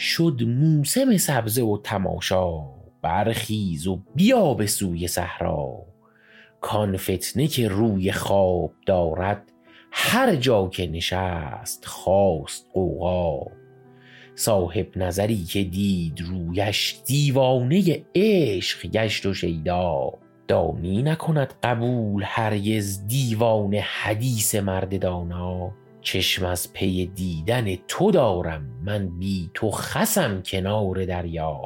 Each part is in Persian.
شد موسم سبزه و تماشا برخیز و بیا به سوی صحرا. کان فتنه که روی خواب دارد هر جا که نشست خواست قوقا صاحب نظری که دید رویش دیوانه عشق گشت و شیدا. دانی نکند قبول هرگز دیوان حدیث مرد دانا. چشم از پی دیدن تو دارم. من بی تو خسم کنار دریا.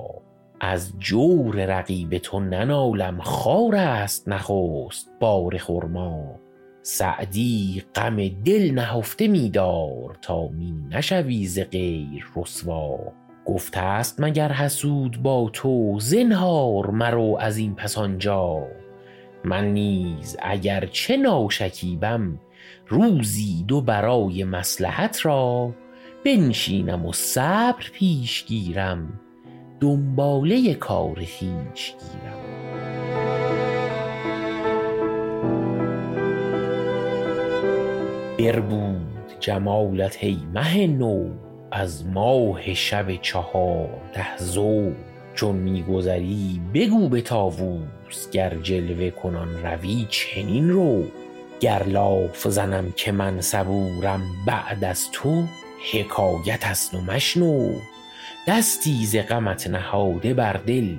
از جور رقیب تو ننالم. خار است نخست بار خرما. سعدی غم دل نهفته می دار تا می نشوی ز غیر رسوا. گفته است مگر حسود با تو زنهار مرو از این پس آنجا. من نیز اگر چه ناشکیبم روزی دو برای مصلحت را بنشینم و صبر پیش گیرم. دنباله کار خویش گیرم. بربود جمالت ای مه نو از ماه شب چهارده ضو چون می گذری بگو به طاووس گر جلوه کنان روی چنین رو. گر لاف زنم که من صبورم بعد از تو حکایت است و مشنو. دستی ز غمت نهاده بر دل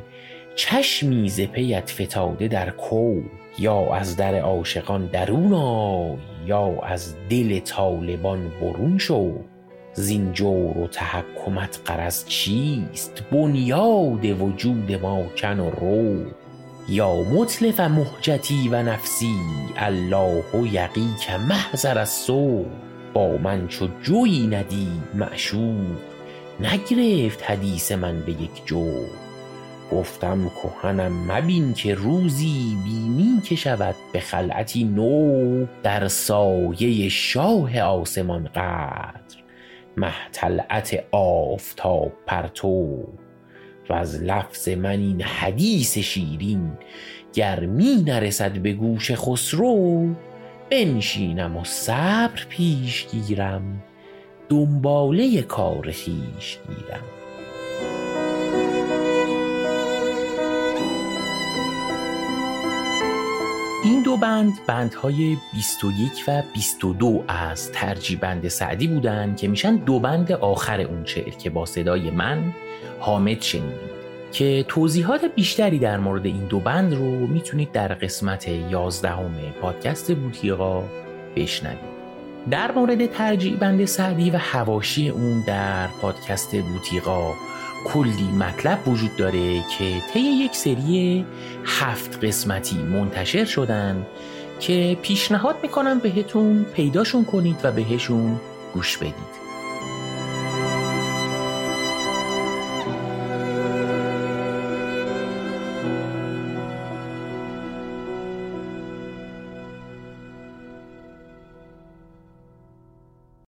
چشمی ز پیت فتاده در کو. یا از در عاشقان درون آی یا از دل طالبان برون شو. زین جور و تحکمت غرض چیست؟ بنیاد وجود ما کن و رو. یا متلف مهجتی و نفسی الله یقیک محضر السوء. با من چو جویی ندید معشوق. نگرفت حدیث من به یک جو گفتم کهنم مبین که روزی بینی که شود به خلعتی نو در سایه شاه آسمان قدر. مه طلعت آفتاب پرتو. وز لفظ من این حدیث شیرین گر می نرسد به گوش خسرو بنشینم و صبر پیش گیرم دنباله کار خویش گیرم. این دو بند بندهای 21 و 22 از ترجیبند سعدی بودند که میشن دو بند آخر اون شعر که با صدای من حامد شنیدید. که توضیحات بیشتری در مورد این دو بند رو می‌تونید در قسمت 11 پادکست بوتیقا بشنوید. در مورد ترجیع بند سعدی و هواشی اون در پادکست بوتیقا کلی مطلب وجود داره که طی یک سری هفت قسمتی منتشر شدن که پیشنهاد می‌کنم بهتون پیداشون کنید و بهشون گوش بدید.